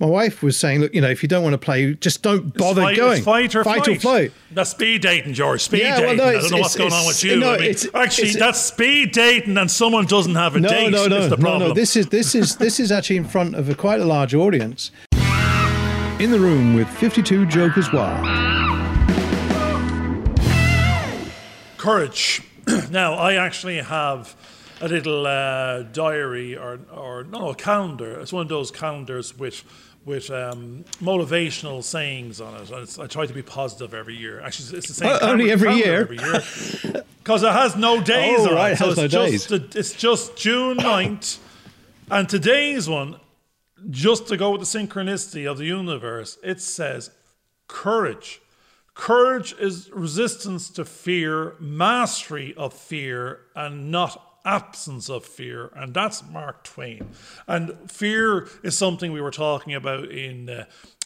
my wife was saying, look, you know, if you don't want to play, just don't bother fight, going. fight or fight flight. or float. That's speed dating, George. Speed Yeah, well, dating. no, I don't know what's going on with you. no, I mean, it's- actually, it's- that's speed dating, and someone doesn't have a No, date. no, no, is the no, no. This is this is this is actually in front of a quite a large audience. In the room with 52 Jokers Wild. courage. now, I actually have a little uh, diary or or no, a calendar. It's one of those calendars with with um, motivational sayings on it. I try to be positive every year. Actually, it's the same. Calendar- only every year? Every year. Because it has no days Oh, right, it. So has no just the- it's just June 9th. and today's one, just to go with the synchronicity of the universe, it says courage. Courage is resistance to fear, mastery of fear, and not absence of fear. And that's Mark Twain. And fear is something we were talking about in uh,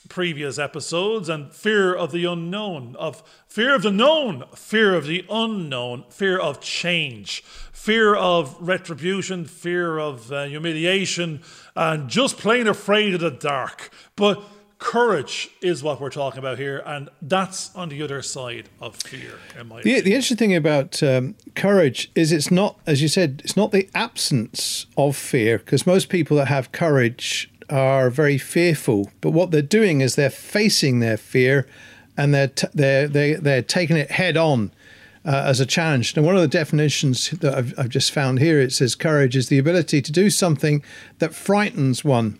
previous episodes and fear of the unknown, of fear of the known, fear of the unknown, fear of change, fear of retribution, fear of uh, humiliation, and just plain afraid of the dark. But courage is what we're talking about here, and that's on the other side of fear, in my The, the interesting thing about um, courage is it's not, as you said, it's not the absence of fear, because most people that have courage are very fearful. But what they're doing is they're facing their fear, and they're t- they're they they're taking it head on. Uh, as a challenge. Now, one of the definitions that I've, I've just found here it says courage is the ability to do something that frightens one.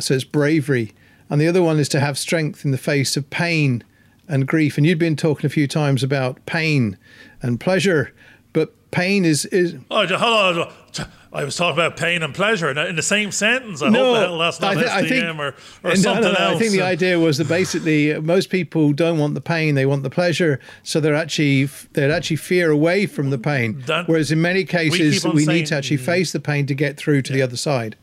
So it's bravery. And the other one is to have strength in the face of pain and grief. And you'd been talking a few times about pain and pleasure, but pain is is Oh, hold on. I was talking about pain and pleasure in the same sentence. I hope the hell that's not I thi- SDM or, or no, no, something no, else. I think the idea was that basically uh, most people don't want the pain; they want the pleasure. So they're actually they're actually fear away from the pain. That- Whereas in many cases, on we, saying- need to actually face the pain to get through to the other side.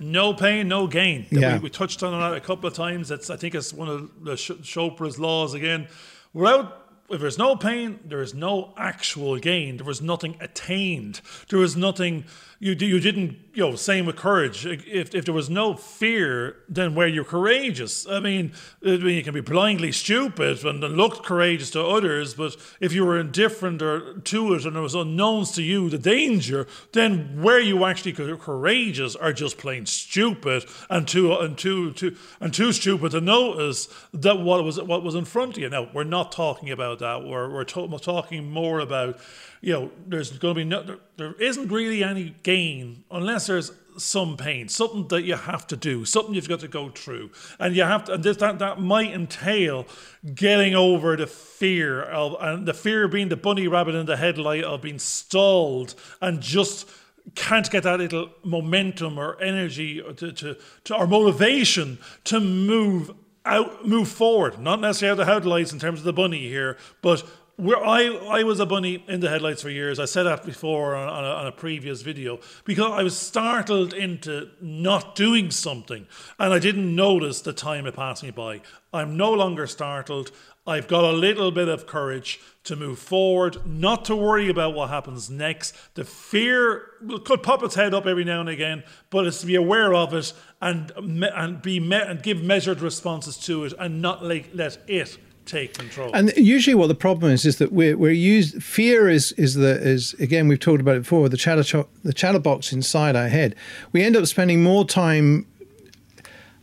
No pain, no gain. Yeah. We, we touched on that a couple of times. It's, I think it's one of the Sh- Chopra's laws again. Without, if there's no pain, there is no actual gain. There was nothing attained. There was nothing. You you didn't. You know, same with courage. If if there was no fear, then were you courageous? I mean, I mean, you can be blindly stupid and look courageous to others, but if you were indifferent or to it and it was unknowns to you the danger, then were you actually courageous or just plain stupid and too and too too and too stupid to notice that what was what was in front of you? Now we're not talking about that. We're we're, to- we're talking more about you know there's going to be no there, there isn't really any gain unless there's some pain, something that you have to do, something you've got to go through, and you have to, and this, that that might entail getting over the fear of, and the fear being the bunny rabbit in the headlight of being stalled and just can't get that little momentum or energy or to, to, to or motivation to move out, move forward. Not necessarily the headlights in terms of the bunny here, but where I, I was a bunny in the headlights for years. I said that before on, on, a, on a previous video because I was startled into not doing something and I didn't notice the time it passed me by. I'm no longer startled. I've got a little bit of courage to move forward, not to worry about what happens next. The fear could pop its head up every now and again, but it's to be aware of it and and be me- and give measured responses to it, and not like let it take control. And usually, what the problem is is that we're we're used. Fear is is the is again we've talked about it before. The chatter cho- the chatterbox inside our head. We end up spending more time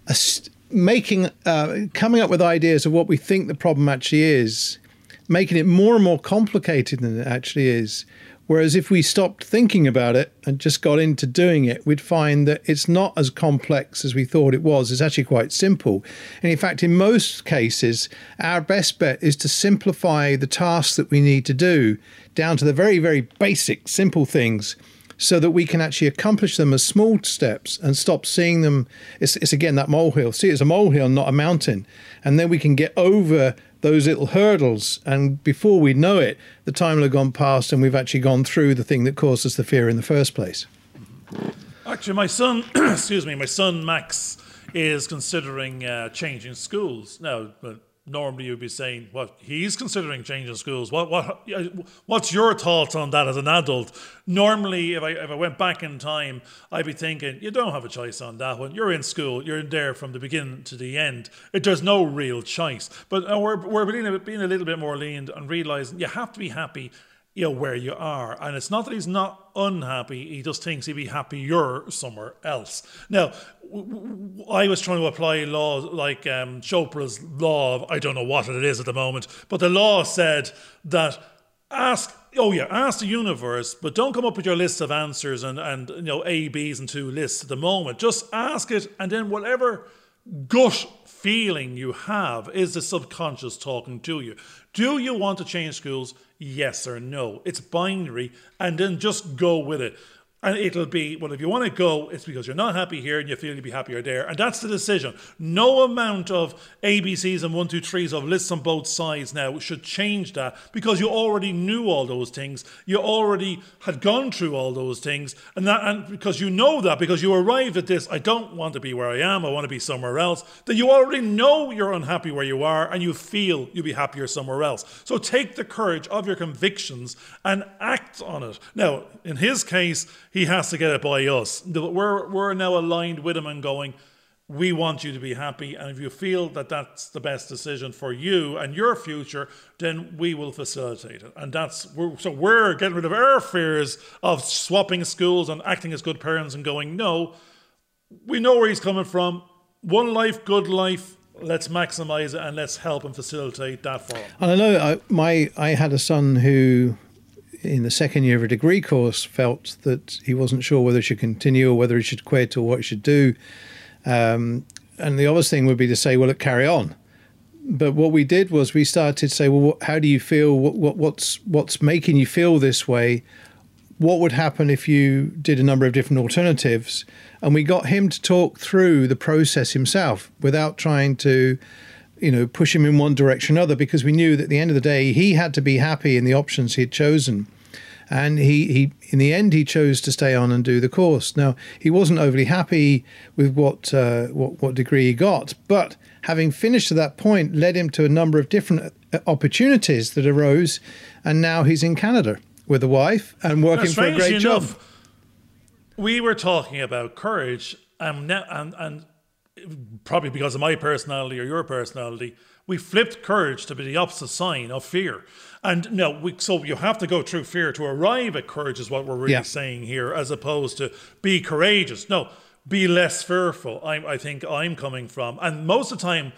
as- making uh, coming up with ideas of what we think the problem actually is, making it more and more complicated than it actually is. Whereas if we stopped thinking about it and just got into doing it, we'd find that it's not as complex as we thought it was. It's actually quite simple. And in fact, in most cases, our best bet is to simplify the tasks that we need to do down to the very, very basic, simple things so that we can actually accomplish them as small steps and stop seeing them. It's, it's again that molehill. See it as a molehill, not a mountain. And then we can get over those little hurdles. And before we know it, the time will have gone past and we've actually gone through the thing that caused us the fear in the first place. Actually, my son, excuse me, my son Max is considering uh, changing schools No, But normally you'd be saying, "What he's considering changing schools." What what what's your thoughts on that as an adult? Normally, if I if I went back in time, I'd be thinking, "You don't have a choice on that one. You're in school. You're in there from the beginning to the end. It, there's no real choice." But uh, we're we're being a, being a little bit more lenient and realizing you have to be happy you know where you are. And it's not that he's not unhappy he just thinks he'd be happier somewhere else. Now I was trying to apply law like um, Chopra's law of, I don't know what it is at the moment but the law said that ask oh yeah ask the universe but don't come up with your list of answers and and you know A B's and two lists at the moment. Just ask it and then whatever gut feeling you have is the subconscious talking to you do you want to change schools yes or no. It's binary, and then just go with it. And it'll be, well, if you want to go, it's because you're not happy here and you feel you'd be happier there. And that's the decision. No amount of ABCs and one, two, threes of lists on both sides now should change that because you already knew all those things. You already had gone through all those things. And that, and because you know that, because you arrived at this, I don't want to be where I am, I want to be somewhere else, then you already know you're unhappy where you are and you feel you'll be happier somewhere else. So take the courage of your convictions and act on it. Now, in his case, he has to get it by us. We're, we're now aligned with him and going, we want you to be happy. And if you feel that that's the best decision for you and your future, then we will facilitate it. And that's we're, so we're getting rid of our fears of swapping schools and acting as good parents and going, no, we know where he's coming from. One life, good life. Let's maximize it and let's help and facilitate that for him. And I know I, my I had a son who in the second year of a degree course felt that he wasn't sure whether he should continue or whether he should quit or what he should do. Um, and the obvious thing would be to say, well, look, carry on. But what we did was we started to say, well, how do you feel? What, what, what's what's making you feel this way? What would happen if you did a number of different alternatives? And we got him to talk through the process himself without trying to you know, push him in one direction or another because we knew that at the end of the day he had to be happy in the options he had chosen. And he, he in the end he chose to stay on and do the course. Now he wasn't overly happy with what uh, what, what degree he got, but having finished to that point led him to a number of different uh, opportunities that arose, and now he's in Canada with a wife and working for a great enough, job. We were talking about courage, and and and probably because of my personality or your personality, we flipped courage to be the opposite sign of fear. And no, we, so you have to go through fear to arrive at courage, is what we're really yeah. saying here, as opposed to be courageous. No, be less fearful. I, I think I'm coming from. And most of the time,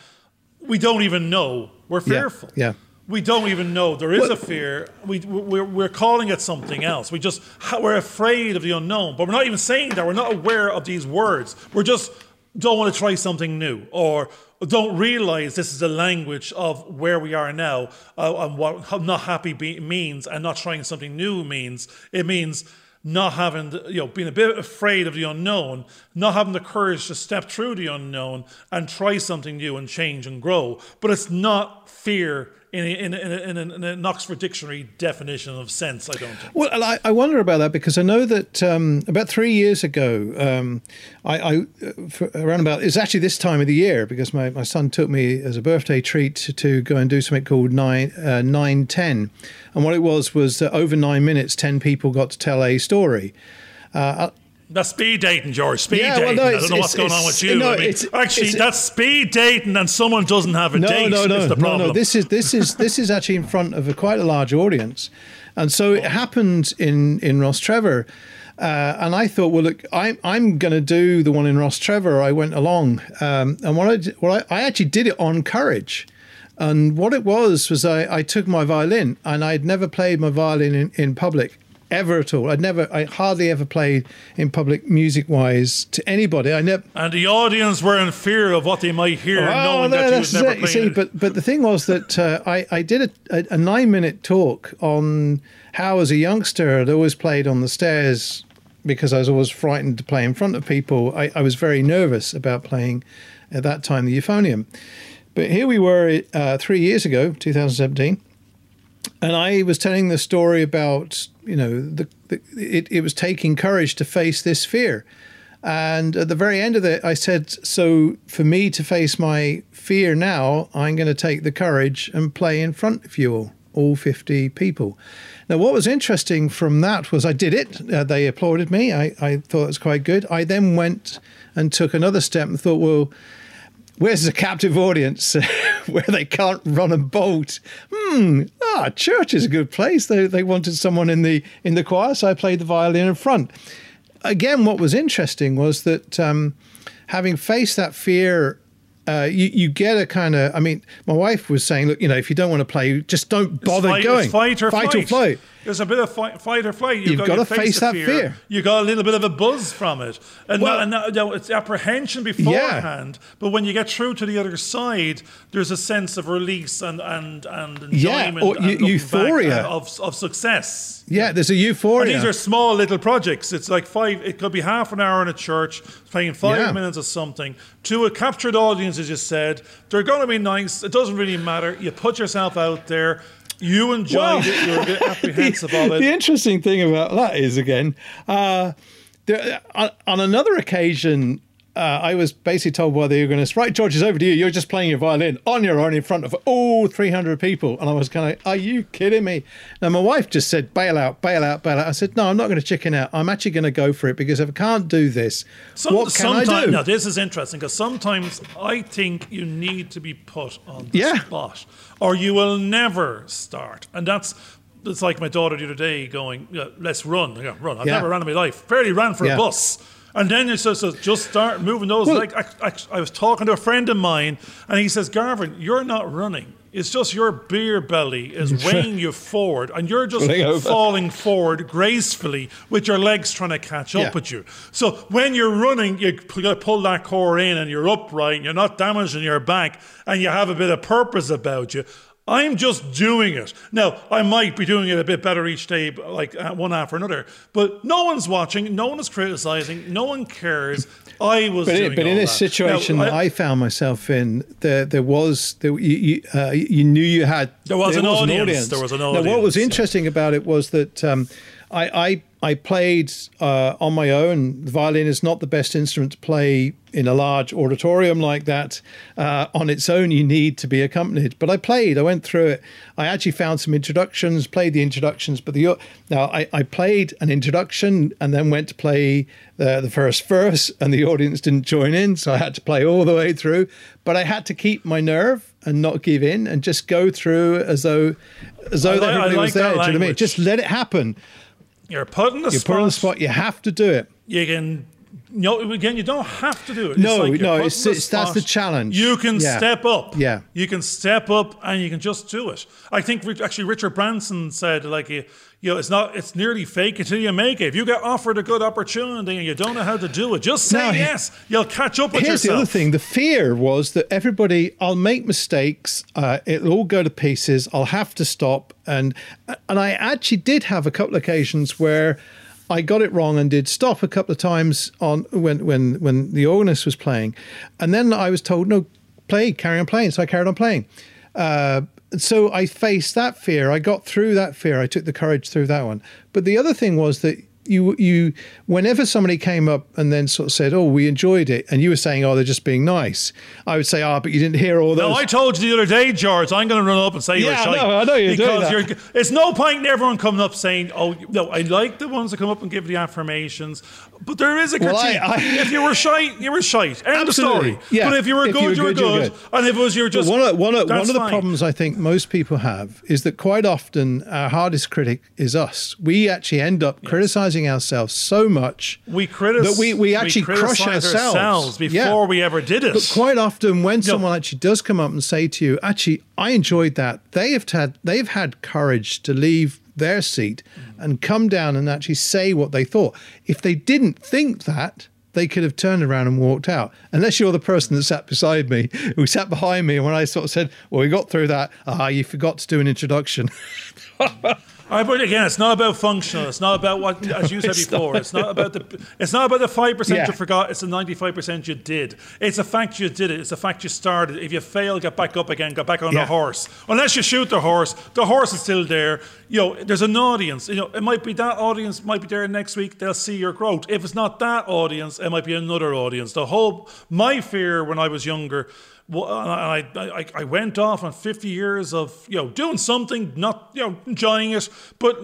we don't even know we're fearful. Yeah. yeah. We don't even know there is a fear. We, we're, we're calling it something else. We just, we're afraid of the unknown, but we're not even saying that. We're not aware of these words. We're just don't want to try something new or don't realize this is the language of where we are now uh, and what not happy be- means and not trying something new means. It means not having, you know, being a bit afraid of the unknown, not having the courage to step through the unknown and try something new and change and grow. But it's not fear in in, in, in, an Oxford Dictionary definition of sense, I don't think. Well, I, I wonder about that because I know that um, about three years ago, um, I, I around about it's actually this time of the year because my, my son took me as a birthday treat to, go and do something called nine uh, nine ten, and what it was was that over nine minutes, ten people got to tell a story. Uh, that's speed dating, George. Speed yeah, dating. Well, no, I don't know what's going on with you. No, I mean, it's, actually, it's, that's speed dating, and someone doesn't have a no, date. No, no, no, no, no. This is this is this is actually in front of a quite a large audience, and so it happened in in Rostrevor. Uh, and I thought, well, look, I'm I'm going to do the one in Rostrevor. I went along, um, and what I did, well, I, I actually did it on courage. And what it was was I, I took my violin, and I'd never played my violin in, in public ever at all. I'd never, I hardly ever played in public music wise to anybody. I never. And the audience were in fear of what they might hear, oh, knowing no, that you never it. See, but but the thing was that uh, I I did a, a, nine minute talk on how as a youngster I'd always played on the stairs because I was always frightened to play in front of people. I, I was very nervous about playing at that time the euphonium. But here we were uh, three years ago, 2017 and I was telling the story about you know the, the it, it was taking courage to face this fear, And at the very end of it, I said, So for me to face my fear now, I'm going to take the courage and play in front of you all, all 50 people. Now, what was interesting from that was I did it. Uh, they applauded me. I, I thought it was quite good. I then went and took another step and thought, well, where's the captive audience where they can't run and bolt? Hmm, ah, church is a good place. They, they wanted someone in the in the choir, so I played the violin in front again, what was interesting was that um, having faced that fear, uh, you, you get a kind of. I mean, my wife was saying, look, you know, if you don't want to play, just don't bother fight, going. fight or fight flight. or flight. There's a bit of fight, fight or flight. You've, You've got, to face, face that fear. fear. You got a little bit of a buzz from it, and, Well- and now- now it's apprehension beforehand. But when you get through to the other side, there's a sense of release and and and Yeah, enjoyment, or and eu- looking back, euphoria. uh, of of success. Yeah, there's a And euphoria. these are small little projects. It's like five. It could be half an hour in a church, playing five Yeah. minutes of something to a captured audience. As you said, they're going to be nice. It doesn't really matter. You put yourself out there. You enjoyed Well- it. You're a bit apprehensive the, of it. the interesting thing about that is again, uh, there, on, on another occasion, uh, I was basically told by the organist, right, George, it's over to you. You're just playing your violin on your own in front of all 300 people. And I was kind of, are you kidding me? Now, my wife just said, bail out, bail out, bail out. I said, no, I'm not going to chicken out. I'm actually going to go for it because if I can't do this, Some- what can I do? Now, this is interesting because sometimes I think you need to be put on the Yeah. spot, or you will never start. And that's it's like my daughter the other day going, yeah, "Let's run, yeah, run." I've Yeah. never ran in my life. Barely ran for a bus. And then it says, just start moving those. Well- like I, I, I was talking to a friend of mine, and he says, "Garvin, you're not running. It's just your beer belly is weighing you forward, and you're just Falling forward gracefully with your legs trying to catch up Yeah. with you. So when you're running, you pull that core in, and you're upright, and you're not damaging your back, and you have a bit of purpose about you. I'm just doing it. Now, I might be doing it a bit better each day, like uh, one after another, but no one's watching, no one is criticizing, no one cares. I was But, doing in, but in this that. situation Now, that I found myself in, there there was there, you you, uh, you knew you had There was an audience. There was an audience. Now, what was audience, interesting about it was that um, I, I I played uh, on my own. The violin is not the best instrument to play in a large auditorium like that. Uh, on its own, you need to be accompanied. But I played. I went through it. I actually found some introductions, played the introductions. But the now I, I played an introduction and then went to play the, the first verse, and the audience didn't join in, so I had to play all the way through. But I had to keep my nerve and not give in, and just go through as though as though I li- everybody like was there. Do you know what I mean? Just let it happen. You're put in the You're spot. put on the spot. You have to do it. You can. No, again, you don't have to do it. No, it's like no, it's- it's- that's the challenge. You can Yeah. step up. Yeah. you can step up, and you can just do it. I think actually Richard Branson said like you, know, it's not, it's nearly fake until you make it. If you get offered a good opportunity and you don't know how to do it, just say No, he- yes. You'll catch up with Here's yourself. the other thing: the fear was that everybody, I'll make mistakes, uh, it'll all go to pieces. I'll have to stop, and and I actually did have a couple of occasions where I got it wrong and did stop a couple of times on when when when the organist was playing, and then I was told no, play, carry on playing. So I carried on playing. Uh, so I faced that fear. I got through that fear. I took the courage through that one. But the other thing was that you you whenever somebody came up and then sort of said, "Oh, we enjoyed it," and you were saying, "Oh, they're just being nice," I would say, "Ah, but you didn't hear all those." No, I told you the other day, George. I'm going to run up and say you're Yeah, I shy. know, I know you're doing because that. you're. It's no point in everyone coming up saying, "Oh, no, I like the ones that come up and give the affirmations," but there is a Well, critique. I- I- if you were shy, you were shy. End of Absolutely, story. yeah. But if you were If good, you were good. And if it was you were just one of, one of, one of the fine. problems I think most people have is that quite often our hardest critic is us. We actually end up criticizing ourselves so much we criticize. that we, we actually crush criticize ourselves, before Yeah. we ever did it. But quite often, when someone actually does come up and say to you, "Actually, I enjoyed that," they have had they've had courage to leave their seat and come down and actually say what they thought. If they didn't think that. They could have turned around and walked out. Unless you're the person that sat beside me, who sat behind me, and when I sort of said, "Well, we got through that," ah, you forgot to do an introduction. I, but again, it's not about functional. It's not about what, as you said It's before. not. It's not about the. It's not about the five percent Yeah. you forgot. It's the ninety-five percent you did. It's a fact you did it. It's a fact you started. If you fail, get back up again. Get back on Yeah. the horse. Unless you shoot the horse, the horse is still there. You know, there's an audience. You know, it might be that audience might be there next week. They'll see your growth. If it's not that audience, it might be another audience. The whole my fear when I was younger. Well, I, I, I went off on 50 years of you know doing something, not you know enjoying it, but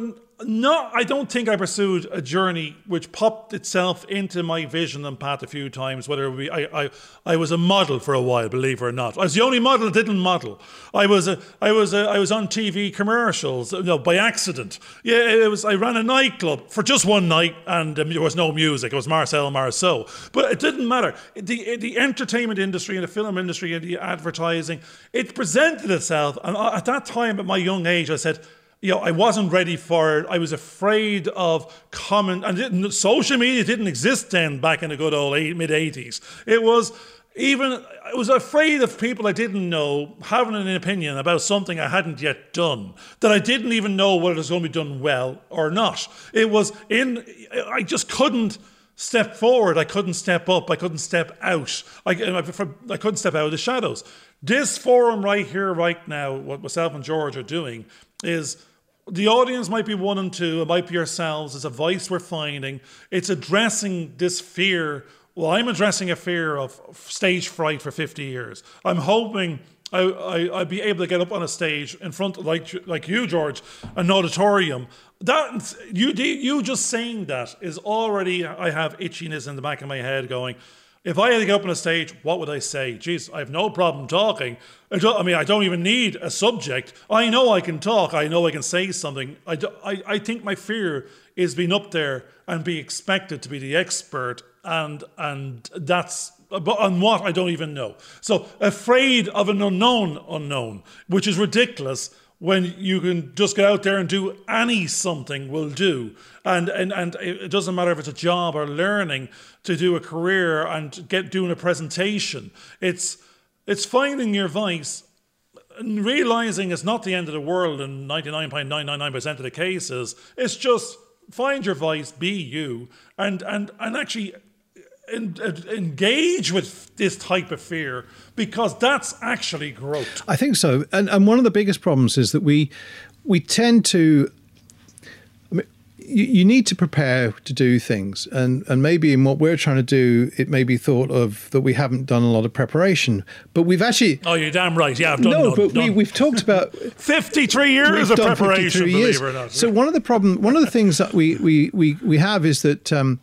no, I don't think I pursued a journey which popped itself into my vision and path a few times. Whether it be, I, I, I was a model for a while, believe it or not. I was the only model that didn't model. I was a, I was a, I was on TV commercials, you know, by accident. Yeah, it was. I ran a nightclub for just one night, and um, there was no music. It was Marcel Marceau, but it didn't matter. The the entertainment industry and the film industry and the advertising, it presented itself. And at that time, at my young age, I said you know, I wasn't ready for it. I was afraid of comment, and social media didn't exist then back in the good old eight, mid 80s. It was even, I was afraid of people I didn't know having an opinion about something I hadn't yet done, that I didn't even know whether it was going to be done well or not. It was in, I just couldn't step forward. I couldn't step up. I couldn't step out. I, I couldn't step out of the shadows. This forum right here, right now, what myself and George are doing is the audience might be one and two, it might be yourselves, it's a voice we're finding. It's addressing this fear. Well, I'm addressing a fear of stage fright for 50 years. I'm hoping I, I, I'd be able to get up on a stage in front, like like you, George, an auditorium. That you you just saying that is already I have itchiness in the back of my head going. If I had to get up on a stage, what would I say? Jeez, I have no problem talking. I, I mean, I don't even need a subject. I know I can talk. I know I can say something. I, do- I, I think my fear is being up there and be expected to be the expert, and and that's but on what I don't even know. So afraid of an unknown unknown, which is ridiculous when you can just get out there and do any something will do. And and and it doesn't matter if it's a job or learning to do a career and get doing a presentation. It's it's finding your voice and realizing it's not the end of the world in 99.999% of the cases. It's just find your voice be you and and and actually en- en- engage with this type of fear because that's actually growth. I think so. And and one of the biggest problems is that we we tend to I mean, you, you need to prepare to do things. And and maybe in what we're trying to do it may be thought of that we haven't done a lot of preparation. But we've actually oh you're damn right. Yeah i've done no but We, we've talked about 53 years of preparation 53 believe years. it or not. So one of the problem, one of the things that we we we we have is that um,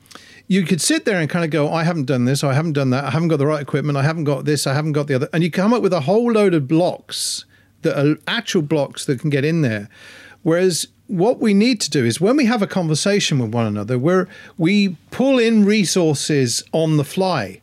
you could sit there and kind of go, oh, I haven't done this, I haven't done that, I haven't got the right equipment, I haven't got this, I haven't got the other, and you come up with a whole load of blocks that are actual blocks that can get in there. Whereas what we need to do is when we have a conversation with one another, where we pull in resources on the fly.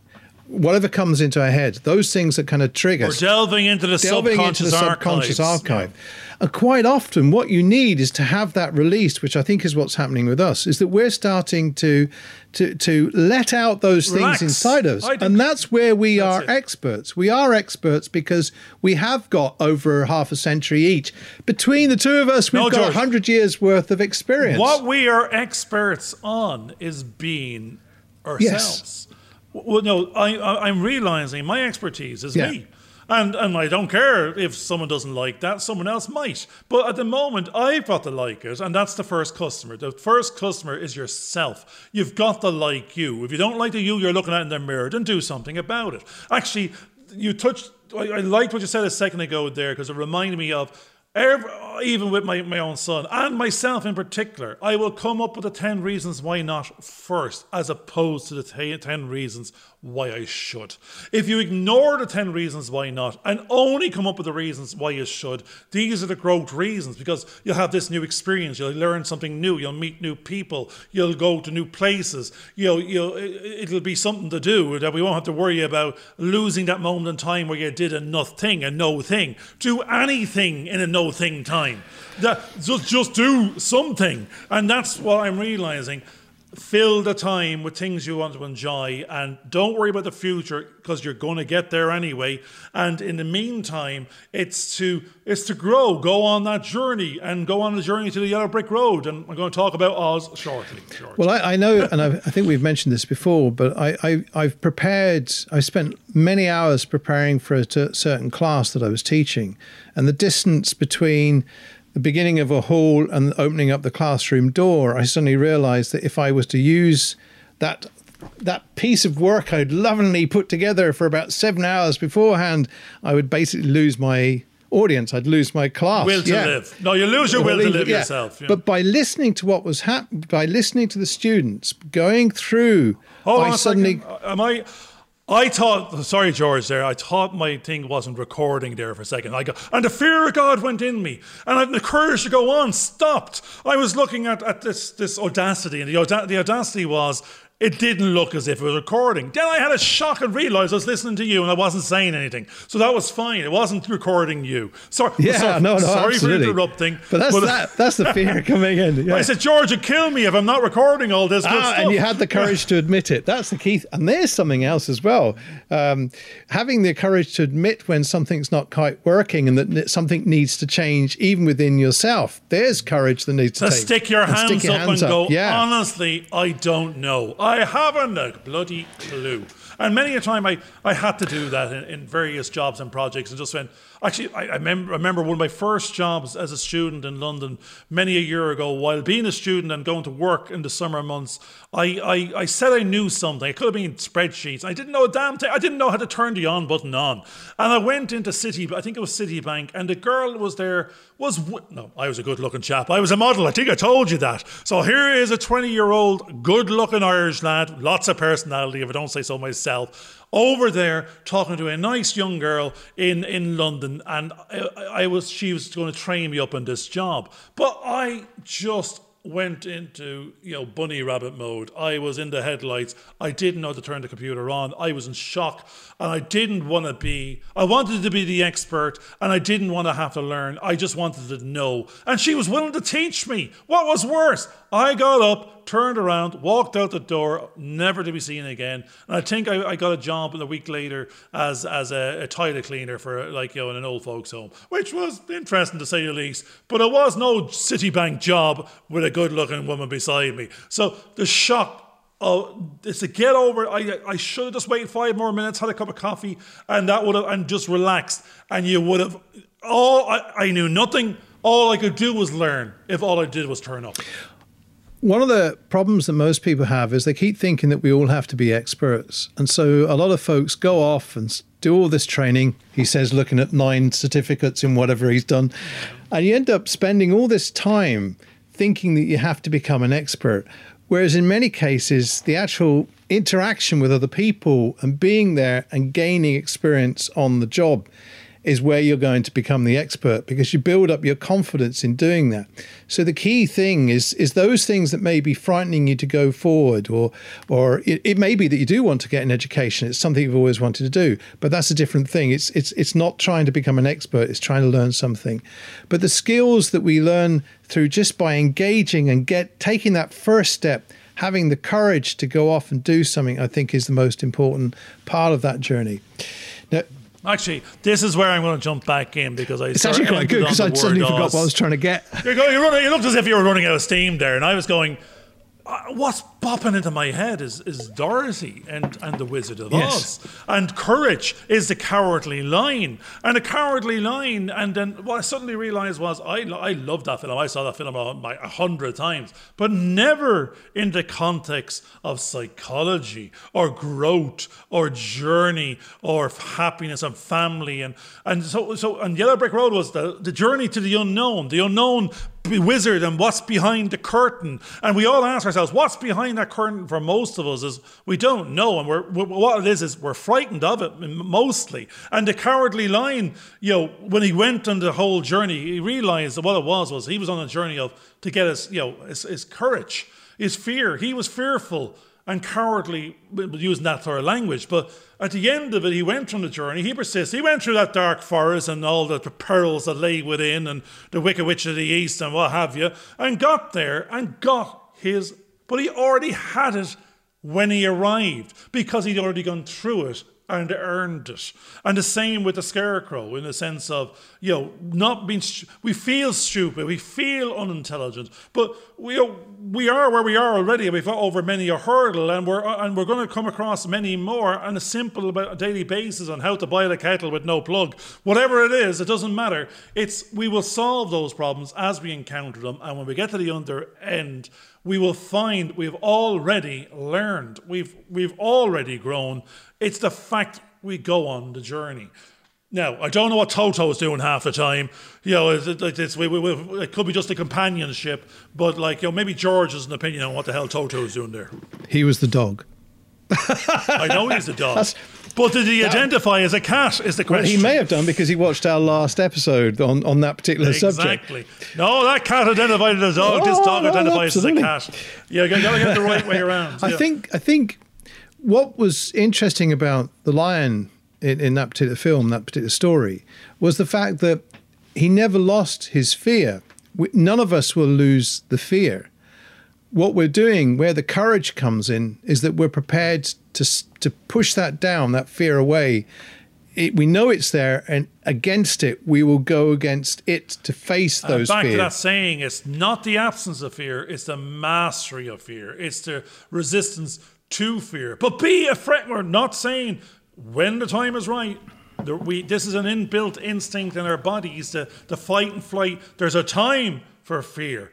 Whatever comes into our head, those things that kind of trigger we're delving into the delving subconscious into the subconscious archive. And quite often, what you need is to have that released, which I think is what's happening with us, is that we're starting to to to let out those Relax. things inside us, and that's where we That's are it. experts. We are experts because we have got over half a century each. Between the two of us, we've No, got hundred years worth of experience. What we are experts on is being ourselves. Yes. Well, no, I, I, I'm realizing my expertise is Yeah. me. And, and I don't care if someone doesn't like that, someone else might. But at the moment, I've got to like it, and that's the first customer. The first customer is yourself. You've got to like you. If you don't like the you you're looking at in the mirror, then do something about it. Actually, you touched, I, I liked what you said a second ago there because it reminded me of Every, even with my, my own son and myself in particular, I will come up with the 10 reasons why not first, as opposed to the 10 reasons why I should. If you ignore the 10 reasons why not and only come up with the reasons why you should, these are the growth reasons because you'll have this new experience, you'll learn something new, you'll meet new people, you'll go to new places, you'll, you'll, it- it'll be something to do that we won't have to worry about losing that moment in time where you did a nothing, a no thing. Do anything in a no thing time. That, just, just do something. And that's what I'm realizing. Fill the time with things you want to enjoy and don't worry about the future because you're going to get there anyway. And in the meantime it's to it's to grow. Go on that journey and go on the journey to the yellow brick road and i'm going to talk about oz shortly, well I, I, know and I've, i think we've mentioned this before but I, I, i've prepared i spent many hours preparing for a t- certain class that i was teaching and the distance between the beginning of a hall and opening up the classroom door, I suddenly realized that if I was to use that that piece of work I'd lovingly put together for about seven hours beforehand, I would basically lose my audience. I'd lose my class. Will to yeah. live. No, you lose your will, will to live yeah. yourself. Yeah. But by listening to what was happening, by listening to the students, going through, oh, I suddenly. Uh, am I? I thought, sorry, George, there, I thought my thing wasn't recording there for a second. I go, and the fear of God went in me, and the courage to go on stopped. I was looking at, at this, this audacity, and the, the audacity was it didn't look as if it was recording. Then I had a shock and realised I was listening to you and I wasn't saying anything. So that was fine. It wasn't recording you. Sorry, yeah, sorry, no, no, sorry absolutely. for interrupting. But that's but that, that's the fear coming in. Yeah. I said, George, would kill me if I'm not recording all this. Ah, and you had the courage to admit it. That's the key. And there's something else as well. Um, having the courage to admit when something's not quite working and that something needs to change, even within yourself. There's courage that needs to, to take. stick your hands stick your up hands and go. Yeah. Honestly, I don't know. I haven't a bloody clue. And many a time I, I had to do that in, in various jobs and projects and just went, Actually, I, I remember, remember one of my first jobs as a student in London many a year ago. While being a student and going to work in the summer months, I, I, I said I knew something. It could have been spreadsheets. I didn't know a damn thing. I didn't know how to turn the on button on. And I went into City, I think it was Citibank, and the girl was there. Was no, I was a good-looking chap. I was a model. I think I told you that. So here is a twenty-year-old, good-looking Irish lad, lots of personality, if I don't say so myself over there talking to a nice young girl in, in London, and I, I was she was going to train me up in this job, but I just went into you know bunny rabbit mode. I was in the headlights. I didn't know to turn the computer on. I was in shock, and I didn't want to be. I wanted to be the expert, and I didn't want to have to learn. I just wanted to know, and she was willing to teach me. What was worse? I got up, turned around, walked out the door, never to be seen again. And I think I, I got a job a week later as as a, a, toilet cleaner for like you know in an old folks home, which was interesting to say the least. But it was no Citibank job with a good looking woman beside me. So the shock Oh, it's a get over. I I should have just waited five more minutes, had a cup of coffee, and that would have and just relaxed, and you would have. Oh, I, I knew nothing. All I could do was learn. If all I did was turn up. One of the problems that most people have is they keep thinking that we all have to be experts. And so a lot of folks go off and do all this training. He says, looking at nine certificates in whatever he's done. And you end up spending all this time thinking that you have to become an expert. Whereas in many cases, the actual interaction with other people and being there and gaining experience on the job is where you're going to become the expert because you build up your confidence in doing that. So the key thing is is those things that may be frightening you to go forward, or or it, it may be that you do want to get an education. It's something you've always wanted to do, but that's a different thing. It's it's it's not trying to become an expert. It's trying to learn something. But the skills that we learn through just by engaging and get taking that first step having the courage to go off and do something, I think, is the most important part of that journey. Now, Actually, this is where I'm going to jump back in because I. It's actually quite good because I suddenly forgot what I was trying to get. You're going. You're running. It looked as if you were running out of steam there, and I was going. Uh, what's popping into my head is, is Dorothy and, and the Wizard of yes. Oz. And courage is the cowardly lion. And the cowardly lion, and then what I suddenly realized was I, I love that film. I saw that film a hundred times, but never in the context of psychology or growth or journey or happiness and family. And, and so, so and Yellow Brick Road was the, the journey to the unknown, the unknown wizard and what's behind the curtain. And we all ask ourselves, what's behind that curtain for most of us is we don't know. And we're, we're, what it is, is we're frightened of it mostly. And the cowardly lion, you know, when he went on the whole journey, he realized that what it was was he was on a journey of to get his, you know, his, his courage, his fear. He was fearful and cowardly, using that sort of language. But at the end of it, he went on the journey. He persists. He went through that dark forest and all the perils that lay within, and the Wicked Witch of the East and what have you, and got there and got his but he already had it when he arrived because he'd already gone through it and earned it. And the same with the scarecrow in the sense of, you know, not being, stu- we feel stupid, we feel unintelligent, but we, we are where we are already. We've got over many a hurdle and we're, uh, and we're going to come across many more on a simple daily basis on how to boil a kettle with no plug. Whatever it is, it doesn't matter. It's, we will solve those problems as we encounter them. And when we get to the under end, we will find we've already learned, we've, we've already grown. It's the fact we go on the journey. Now, I don't know what Toto Toto's doing half the time. You know, it's, it's, we, we, it could be just a companionship, but like, you know, maybe George has an opinion on what the hell Toto Toto's doing there. He was the dog. I know he's a dog. but did he identify as a cat? Is the question. Well, he may have done because he watched our last episode on, on that particular subject. Exactly. No, that cat identified as a dog. this Oh, dog no, identifies absolutely. as a cat. Yeah, you got to get the right way around. I yeah. think I think what was interesting about the lion in, in that particular film, that particular story, was the fact that he never lost his fear. We, none of us will lose the fear. What we're doing, where the courage comes in, is that we're prepared to to push that down, that fear away. It, we know it's there, and against it, we will go against it to face those back fears. to that saying, it's not the absence of fear, it's the mastery of fear. It's the resistance to fear. But be afraid. We're not saying when the time is right. We, this is an inbuilt instinct in our bodies to, to fight and flight. There's a time for fear.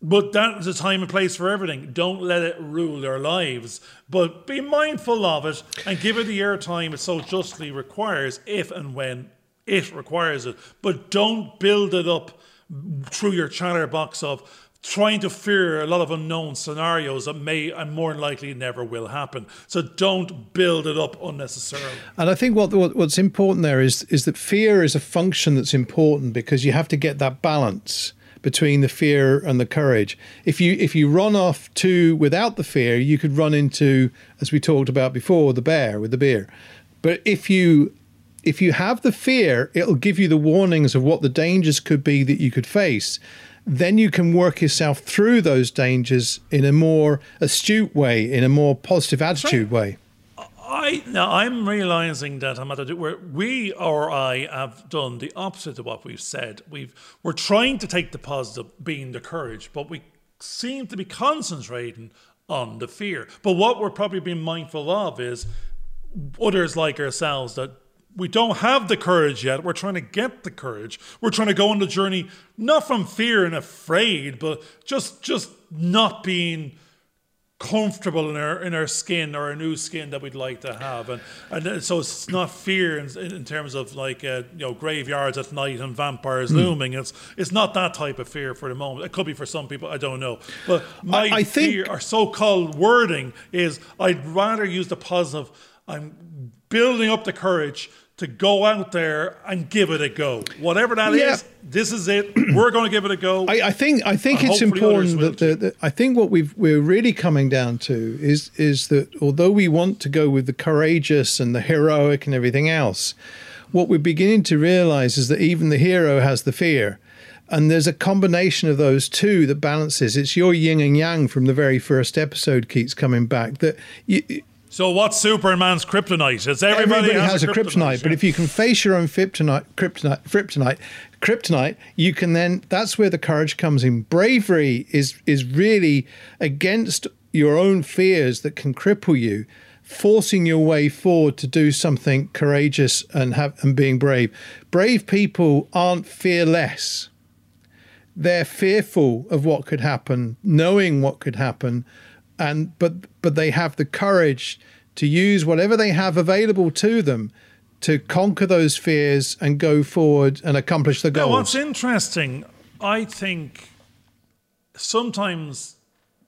But that is a time and place for everything. Don't let it rule our lives. But be mindful of it and give it the airtime it so justly requires if and when it requires it. But don't build it up through your chatterbox of trying to fear a lot of unknown scenarios that may and more than likely never will happen. So don't build it up unnecessarily. And I think what, what what's important there is is that fear is a function that's important because you have to get that balance between the fear and the courage. If you if you run off too without the fear, you could run into, as we talked about before, the bear with the beer. But if you if you have the fear, it'll give you the warnings of what the dangers could be that you could face. Then you can work yourself through those dangers in a more astute way, in a more positive attitude way. I now I'm realizing that I'm at a where we or I have done the opposite of what we've said. We've we're trying to take the positive, being the courage, but we seem to be concentrating on the fear. But what we're probably being mindful of is others like ourselves that we don't have the courage yet. We're trying to get the courage. We're trying to go on the journey not from fear and afraid, but just just not being comfortable in our in our skin or a new skin that we'd like to have, and and so it's not fear in, in terms of like uh, you know graveyards at night and vampires looming. It's it's not that type of fear for the moment. It could be for some people. I don't know, but my I think- fear or so-called wording is I'd rather use the positive. I'm building up the courage to go out there and give it a go. Whatever that is, Yeah. this is it. We're going to give it a go. I, I think I think And it's important that, the, that I think what we've we're really coming down to is is that although we want to go with the courageous and the heroic and everything else, what we're beginning to realize is that even the hero has the fear. And there's a combination of those two that balances. It's your yin and yang from the very first episode keeps coming back. That you, so what's Superman's kryptonite? It's everybody, Everybody has, a kryptonite, but yeah. if you can face your own kryptonite, kryptonite, kryptonite, kryptonite, you can then. That's where the courage comes in. Bravery is is really against your own fears that can cripple you, forcing your way forward to do something courageous and have and being brave. Brave people aren't fearless. They're fearful of what could happen, knowing what could happen, and but but they have the courage to use whatever they have available to them to conquer those fears and go forward and accomplish the Now, goals. what's interesting, I think sometimes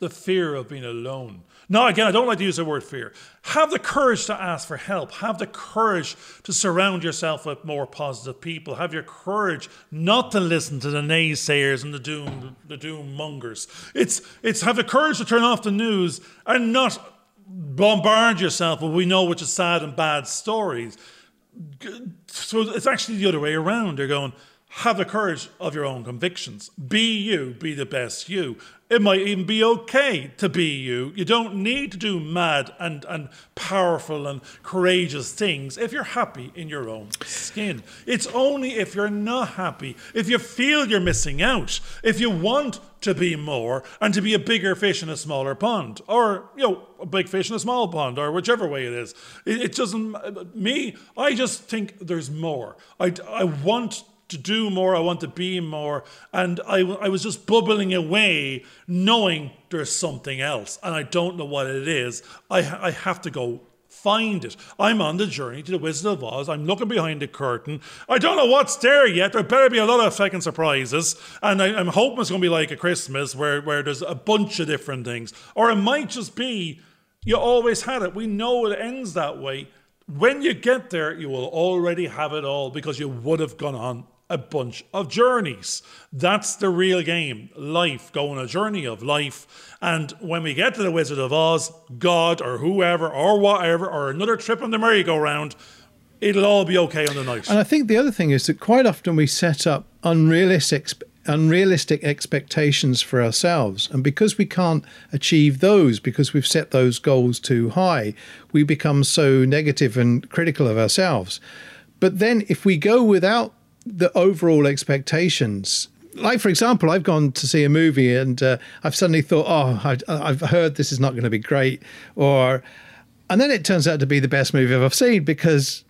the fear of being alone. Now, again, I don't like to use the word fear. Have the courage to ask for help. Have the courage to surround yourself with more positive people. Have your courage not to listen to the naysayers and the doom, the doom mongers. It's it's have the courage to turn off the news and not bombard yourself with we know which is sad and bad stories so it's actually the other way around. You're going, have the courage of your own convictions. Be you, be the best you. It might even be okay to be you. You don't need to do mad and, and powerful and courageous things if you're happy in your own skin. It's only if you're not happy, if you feel you're missing out, if you want to be more and to be a bigger fish in a smaller pond, or, you know, a big fish in a small pond, or whichever way it is. It, it doesn't, me, I just think there's more. I, I want to do more, I want to be more. And I, I was just bubbling away, knowing there's something else. And I don't know what it is. I, I have to go find it. I'm on the journey to the Wizard of Oz. I'm looking behind the curtain. I don't know what's there yet. There better be a lot of fucking surprises. And I, am hoping it's going to be like a Christmas where, where there's a bunch of different things. Or it might just be you always had it. We know it ends that way. When you get there, you will already have it all because you would have gone on a bunch of journeys. That's the real game. Life, going a journey of life. And when we get to the Wizard of Oz, God or whoever or whatever, or another trip on the merry-go-round, it'll all be okay on the night. And I think the other thing is that quite often we set up unrealistic unrealistic expectations for ourselves. And because we can't achieve those, because we've set those goals too high, we become so negative and critical of ourselves. But then if we go without the overall expectations like for example i've gone to see a movie and uh, i've suddenly thought oh I, have heard this is not going to be great or and then it turns out to be the best movie i've ever seen because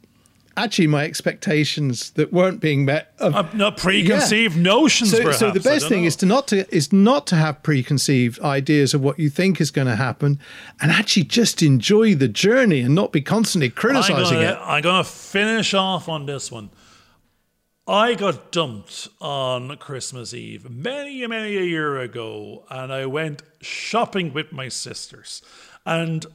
actually my expectations that weren't being met of, uh, not preconceived yeah. notions so, perhaps, so the best thing know. is to not to is not to have preconceived ideas of what you think is going to happen and actually just enjoy the journey and not be constantly criticizing I'm gonna, it i'm going to finish off on this one I got dumped on Christmas Eve many, many a year ago, and I went shopping with my sisters. And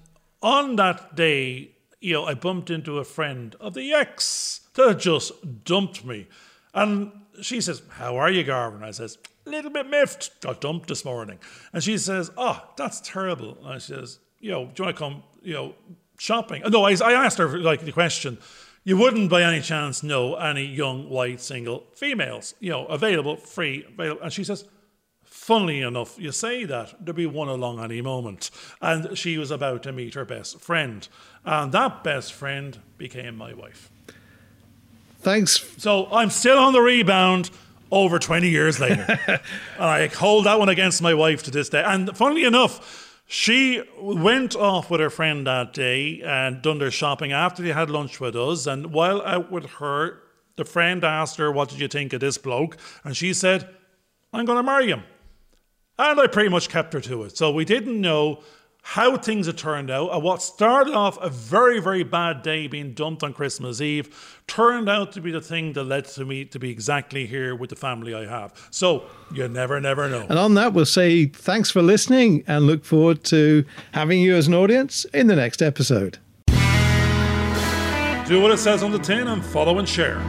on that day, you know, I bumped into a friend of the ex that just dumped me. And she says, How are you, Garvin? I says, A little bit miffed. Got dumped this morning. And she says, Oh, that's terrible. And I says, You know, do you want to come, you know, shopping? No, I, I asked her like the question you wouldn't by any chance know any young white single females, you know, available, free, available. And she says, Funnily enough, you say that, there'll be one along any moment. And she was about to meet her best friend. And that best friend became my wife. Thanks. So I'm still on the rebound over 20 years later. and I hold that one against my wife to this day. And funnily enough, she went off with her friend that day and done their shopping after they had lunch with us. And while out with her, the friend asked her, What did you think of this bloke? And she said, I'm going to marry him. And I pretty much kept her to it. So we didn't know how things have turned out. And what started off a very, very bad day being dumped on Christmas Eve turned out to be the thing that led to me to be exactly here with the family I have. So you never, never know. And on that, we'll say thanks for listening and look forward to having you as an audience in the next episode. Do what it says on the tin and follow and share.